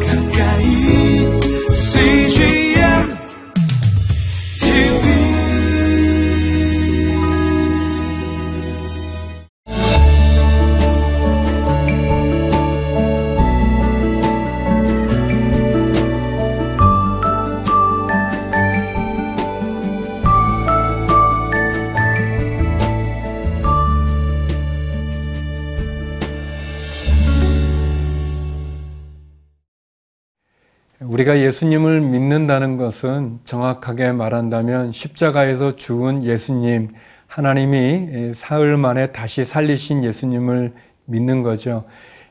가까 우리가 예수님을 믿는다는 것은 정확하게 말한다면 십자가에서 죽은 예수님, 하나님이 사흘 만에 다시 살리신 예수님을 믿는 거죠.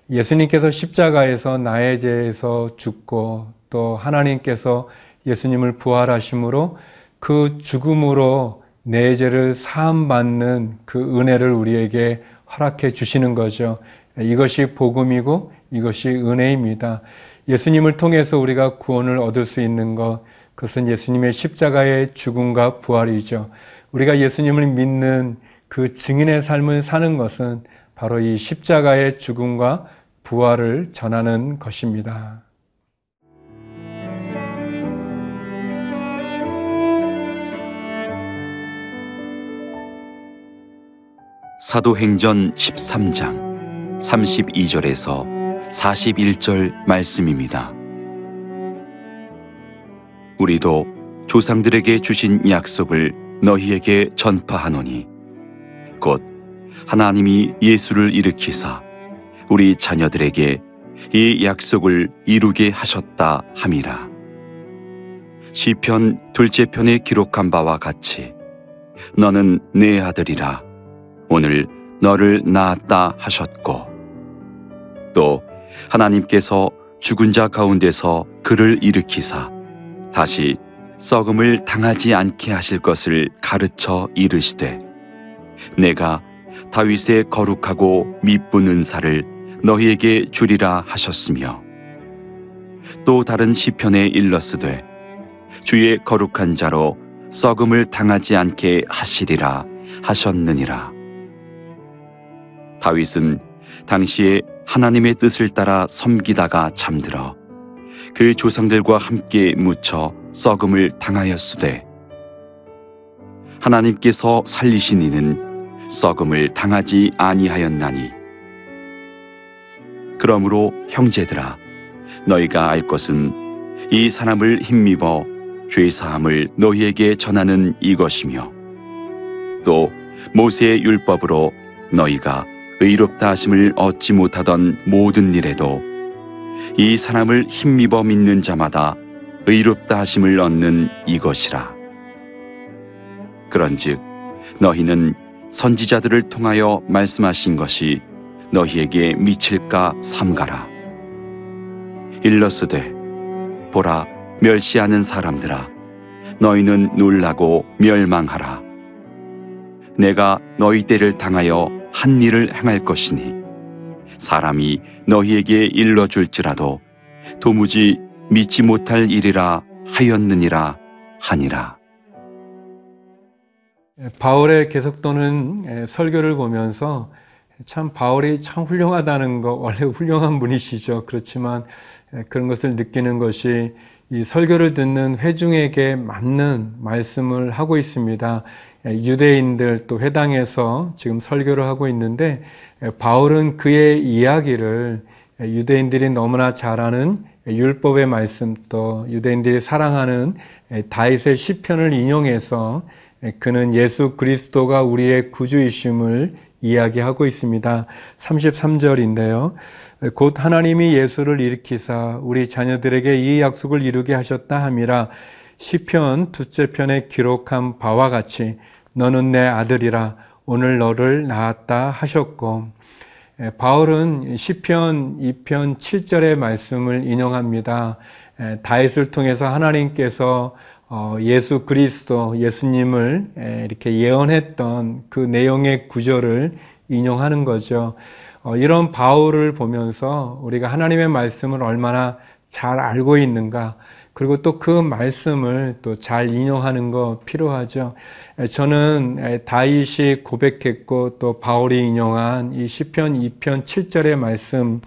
예수님께서 십자가에서 나의 죄에서 죽고 또 하나님께서 예수님을 부활하심으로 그 죽음으로 내 죄를 사함받는 그 은혜를 우리에게 허락해 주시는 거죠. 이것이 복음이고 이것이 은혜입니다. 예수님을 통해서 우리가 구원을 얻을 수 있는 것, 그것은 예수님의 십자가의 죽음과 부활이죠. 우리가 예수님을 믿는 그 증인의 삶을 사는 것은 바로 이 십자가의 죽음과 부활을 전하는 것입니다. 사도행전 13장 32절에서 41절 말씀입니다. 우리도 조상들에게 주신 약속을 너희에게 전파하노니 곧 하나님이 예수를 일으키사 우리 자녀들에게 이 약속을 이루게 하셨다 함이라. 시편 둘째 편에 기록한 바와 같이 너는 내 아들이라 오늘 너를 낳았다 하셨고 또 하나님께서 죽은 자 가운데서 그를 일으키사 다시 썩음을 당하지 않게 하실 것을 가르쳐 이르시되 내가 다윗의 거룩하고 미쁜 은사를 너희에게 주리라 하셨으며 또 다른 시편에 일렀으되 주의 거룩한 자로 썩음을 당하지 않게 하시리라 하셨느니라. 다윗은 당시에 하나님의 뜻을 따라 섬기다가 잠들어 그 조상들과 함께 묻혀 썩음을 당하였으되 하나님께서 살리신 이는 썩음을 당하지 아니하였나니. 그러므로 형제들아 너희가 알 것은 이 사람을 힘입어 죄 사함을 너희에게 전하는 이것이며 또 모세의 율법으로 너희가 의롭다 하심을 얻지 못하던 모든 일에도 이 사람을 힘입어 믿는 자마다 의롭다 하심을 얻는 이것이라. 그런즉 너희는 선지자들을 통하여 말씀하신 것이 너희에게 미칠까 삼가라. 일러스되 보라 멸시하는 사람들아 너희는 놀라고 멸망하라. 내가 너희 때를 당하여 한 일을 행할 것이니 사람이 너희에게 일러줄지라도 도무지 믿지 못할 일이라 하였느니라 하니라. 바울의 계속도는 설교를 보면서 참 바울이 참 훌륭하다는 거 원래 훌륭한 분이시죠. 그렇지만 그런 것을 느끼는 것이 이 설교를 듣는 회중에게 맞는 말씀을 하고 있습니다. 유대인들 또 회당에서 지금 설교를 하고 있는데 바울은 그의 이야기를 유대인들이 너무나 잘 아는 율법의 말씀 또 유대인들이 사랑하는 다윗의 시편을 인용해서 그는 예수 그리스도가 우리의 구주이심을 이야기하고 있습니다. 33절인데요. 곧 하나님이 예수를 일으키사 우리 자녀들에게 이 약속을 이루게 하셨다 함이라 시편 두째 편에 기록한 바와 같이 너는 내 아들이라 오늘 너를 낳았다 하셨고 바울은 시편 2편 7절의 말씀을 인용합니다. 다윗을 통해서 하나님께서 어, 예수 그리스도 예수님을 이렇게 예언했던 그 내용의 구절을 인용하는 거죠. 어, 이런 바울을 보면서 우리가 하나님의 말씀을 얼마나 잘 알고 있는가, 그리고 또 그 말씀을 또 잘 인용하는 거 필요하죠. 저는 다윗이 고백했고 또 바울이 인용한 이 시편 2편 7절의 말씀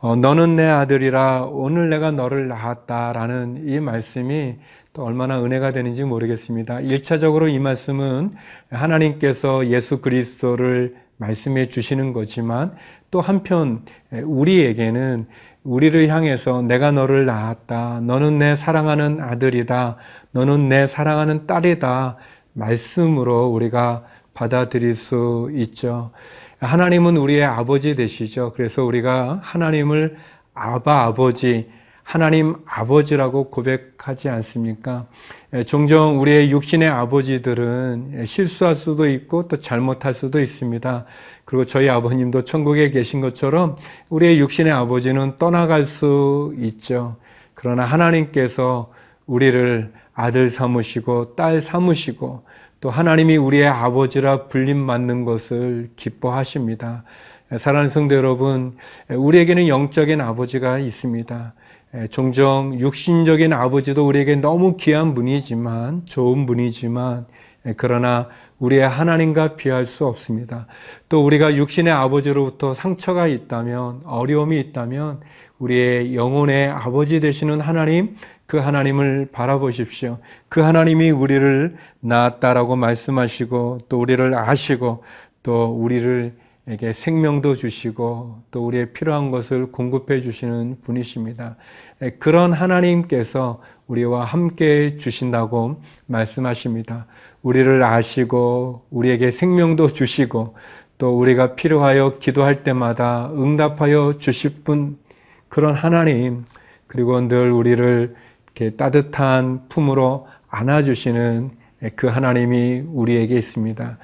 어, 너는 내 아들이라 오늘 내가 너를 낳았다라는 이 말씀이 또 얼마나 은혜가 되는지 모르겠습니다. 1차적으로 이 말씀은 하나님께서 예수 그리스도를 말씀해 주시는 거지만 또 한편 우리에게는 우리를 향해서 내가 너를 낳았다. 너는 내 사랑하는 아들이다. 너는 내 사랑하는 딸이다. 말씀으로 우리가 받아들일 수 있죠. 하나님은 우리의 아버지 되시죠. 그래서 우리가 하나님을 아바 아버지, 하나님 아버지라고 고백하지 않습니까? 종종 우리의 육신의 아버지들은 실수할 수도 있고 또 잘못할 수도 있습니다. 그리고 저희 아버님도 천국에 계신 것처럼 우리의 육신의 아버지는 떠나갈 수 있죠. 그러나 하나님께서 우리를 아들 삼으시고 딸 삼으시고 또 하나님이 우리의 아버지라 불림 맞는 것을 기뻐하십니다. 사랑하는 성도 여러분, 우리에게는 영적인 아버지가 있습니다. 종종 육신적인 아버지도 우리에게 너무 귀한 분이지만, 좋은 분이지만, 그러나 우리의 하나님과 비할 수 없습니다. 또 우리가 육신의 아버지로부터 상처가 있다면, 어려움이 있다면, 우리의 영혼의 아버지 되시는 하나님, 그 하나님을 바라보십시오. 그 하나님이 우리를 낳았다라고 말씀하시고, 또 우리를 아시고, 또 우리를 에게 생명도 주시고 또 우리의 필요한 것을 공급해 주시는 분이십니다. 그런 하나님께서 우리와 함께 주신다고 말씀하십니다. 우리를 아시고 우리에게 생명도 주시고 또 우리가 필요하여 기도할 때마다 응답하여 주실 분 그런 하나님 그리고 늘 우리를 이렇게 따뜻한 품으로 안아주시는 그 하나님이 우리에게 있습니다.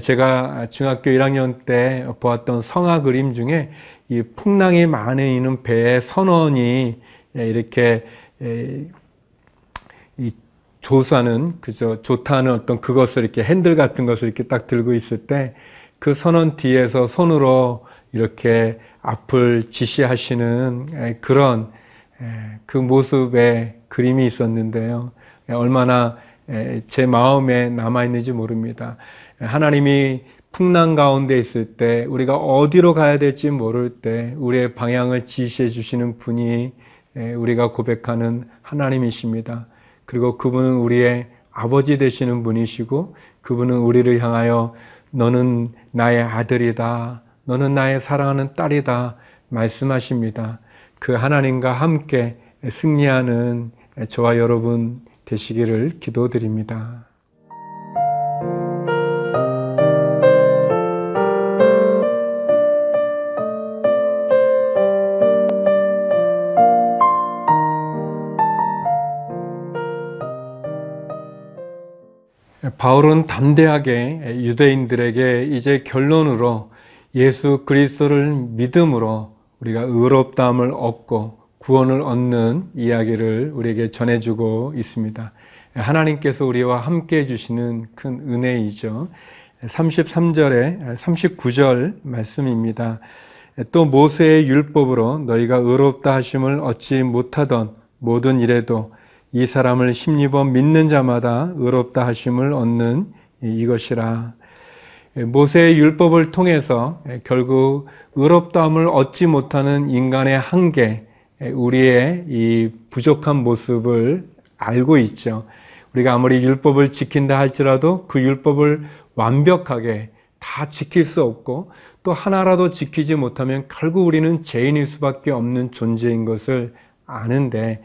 제가 중학교 1학년 때 보았던 성화 그림 중에 이 풍랑이 많이 있는 배의 선원이 이렇게 이 조사는 그저 좋다는 어떤 그것을 이렇게 핸들 같은 것을 이렇게 딱 들고 있을 때 그 선원 뒤에서 손으로 이렇게 앞을 지시하시는 그런 그 모습의 그림이 있었는데요. 얼마나 제 마음에 남아 있는지 모릅니다. 하나님이 풍랑 가운데 있을 때, 우리가 어디로 가야 될지 모를 때, 우리의 방향을 지시해 주시는 분이 우리가 고백하는 하나님이십니다. 그리고 그분은 우리의 아버지 되시는 분이시고, 그분은 우리를 향하여 너는 나의 아들이다. 너는 나의 사랑하는 딸이다. 말씀하십니다. 그 하나님과 함께 승리하는 저와 여러분 되시기를 기도드립니다. 바울은 담대하게 유대인들에게 이제 결론으로 예수 그리스도를 믿음으로 우리가 의롭다함을 얻고 구원을 얻는 이야기를 우리에게 전해주고 있습니다. 하나님께서 우리와 함께 해주시는 큰 은혜이죠. 33절에 39절 말씀입니다. 또 모세의 율법으로 너희가 의롭다 하심을 얻지 못하던 모든 일에도 이 사람을 심입어 믿는 자마다 의롭다 하심을 얻는 이것이라. 모세의 율법을 통해서 결국 의롭다함을 얻지 못하는 인간의 한계, 우리의 이 부족한 모습을 알고 있죠. 우리가 아무리 율법을 지킨다 할지라도 그 율법을 완벽하게 다 지킬 수 없고 또 하나라도 지키지 못하면 결국 우리는 죄인일 수밖에 없는 존재인 것을 아는데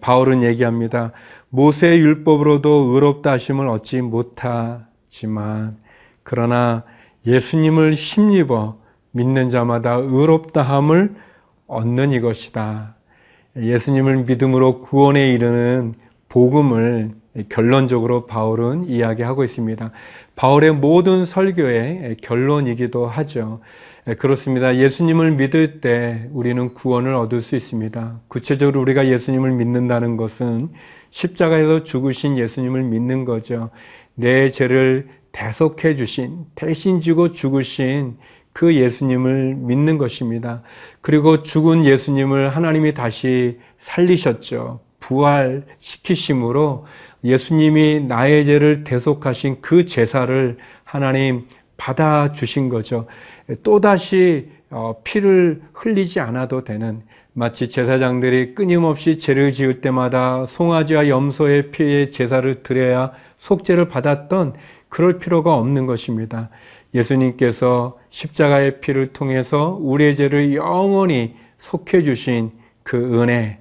바울은 얘기합니다. 모세의 율법으로도 의롭다 하심을 얻지 못하지만 그러나 예수님을 힘입어 믿는 자마다 의롭다함을 얻는 이것이다. 예수님을 믿음으로 구원에 이르는 복음을 결론적으로 바울은 이야기하고 있습니다. 바울의 모든 설교의 결론이기도 하죠. 그렇습니다. 예수님을 믿을 때 우리는 구원을 얻을 수 있습니다. 구체적으로 우리가 예수님을 믿는다는 것은 십자가에서 죽으신 예수님을 믿는 거죠. 내 죄를 대속해 주신, 대신 지고 죽으신 그 예수님을 믿는 것입니다. 그리고 죽은 예수님을 하나님이 다시 살리셨죠. 부활시키심으로 예수님이 나의 죄를 대속하신 그 제사를 하나님 받아주신 거죠. 또다시 어, 피를 흘리지 않아도 되는 마치 제사장들이 끊임없이 죄를 지을 때마다 송아지와 염소의 피에 제사를 드려야 속죄를 받았던 그럴 필요가 없는 것입니다. 예수님께서 십자가의 피를 통해서 우리의 죄를 영원히 속해 주신 그 은혜,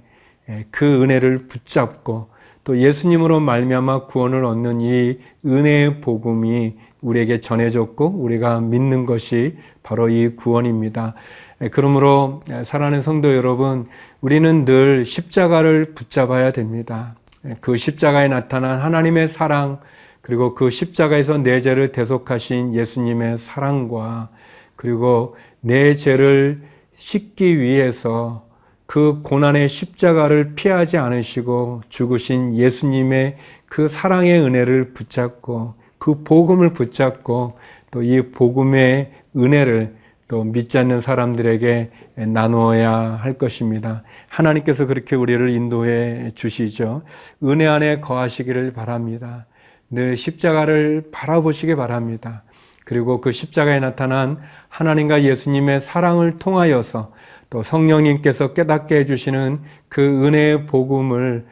예, 그 은혜를 붙잡고 또 예수님으로 말미암아 구원을 얻는 이 은혜의 복음이 우리에게 전해졌고 우리가 믿는 것이 바로 이 구원입니다. 예, 그러므로 예, 사랑하는 성도 여러분, 우리는 늘 십자가를 붙잡아야 됩니다. 그 십자가에 나타난 하나님의 사랑, 그리고 그 십자가에서 내 죄를 대속하신 예수님의 사랑과 그리고 내 죄를 씻기 위해서 그 고난의 십자가를 피하지 않으시고 죽으신 예수님의 그 사랑의 은혜를 붙잡고 그 복음을 붙잡고 또 이 복음의 은혜를 또 믿지 않는 사람들에게 나누어야 할 것입니다. 하나님께서 그렇게 우리를 인도해 주시죠. 은혜 안에 거하시기를 바랍니다. 늘 십자가를 바라보시기 바랍니다. 그리고 그 십자가에 나타난 하나님과 예수님의 사랑을 통하여서 또 성령님께서 깨닫게 해주시는 그 은혜의 복음을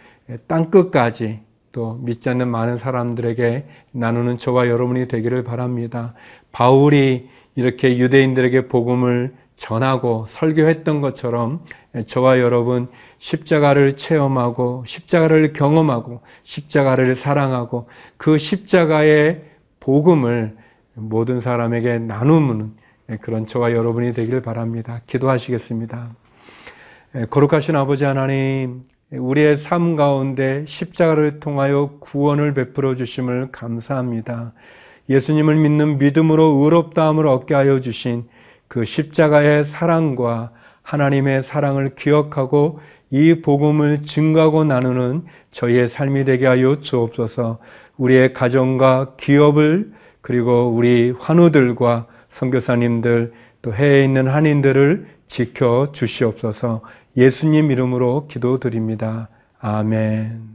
땅끝까지 또 믿지 않는 많은 사람들에게 나누는 저와 여러분이 되기를 바랍니다. 바울이 이렇게 유대인들에게 복음을 전하고 설교했던 것처럼 저와 여러분 십자가를 체험하고 십자가를 경험하고 십자가를 사랑하고 그 십자가의 복음을 모든 사람에게 나누는 그런 저와 여러분이 되길 바랍니다. 기도하시겠습니다. 거룩하신 아버지 하나님, 우리의 삶 가운데 십자가를 통하여 구원을 베풀어 주심을 감사합니다. 예수님을 믿는 믿음으로 의롭다함을 얻게 하여 주신 그 십자가의 사랑과 하나님의 사랑을 기억하고 이 복음을 증가하고 나누는 저희의 삶이 되게 하여 주옵소서. 우리의 가정과 기업을 그리고 우리 환우들과 선교사님들 또 해외에 있는 한인들을 지켜 주시옵소서. 예수님 이름으로 기도드립니다. 아멘.